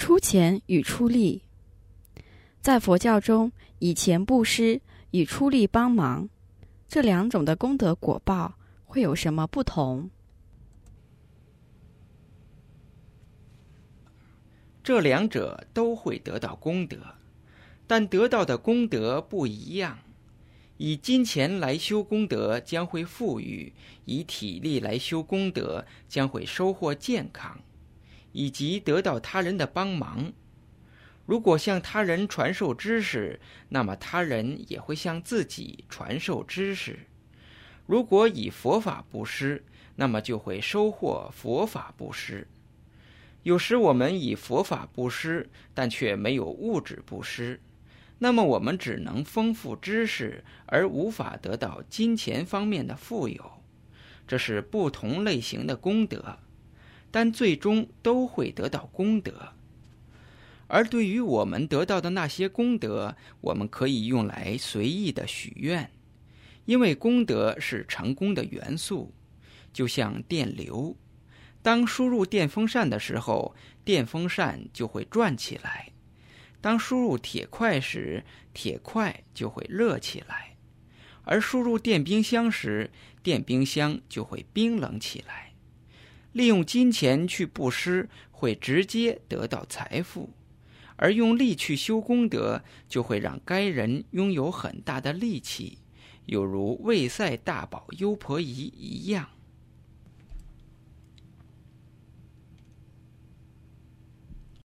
出钱与出力，在佛教中，以钱布施与出力帮忙，这两种的功德果报会有什么不同？这两者都会得到功德，但得到的功德不一样。以金钱来修功德，将会富裕；以体力来修功德，将会收获健康，以及得到他人的帮忙。如果向他人传授知识，那么他人也会向自己传授知识。如果以佛法布施，那么就会收获佛法布施。有时我们以佛法布施，但却没有物质布施。那么我们只能丰富知识，而无法得到金钱方面的富有，这是不同类型的功德，但最终都会得到功德。而对于我们得到的那些功德，我们可以用来随意的许愿，因为功德是成功的元素，就像电流，当输入电风扇的时候，电风扇就会转起来。当输入铁块时，铁块就会热起来；而输入电冰箱时，电冰箱就会冰冷起来。利用金钱去布施，会直接得到财富；而用力去修功德，就会让该人拥有很大的力气，有如魏塞大宝优婆夷一样。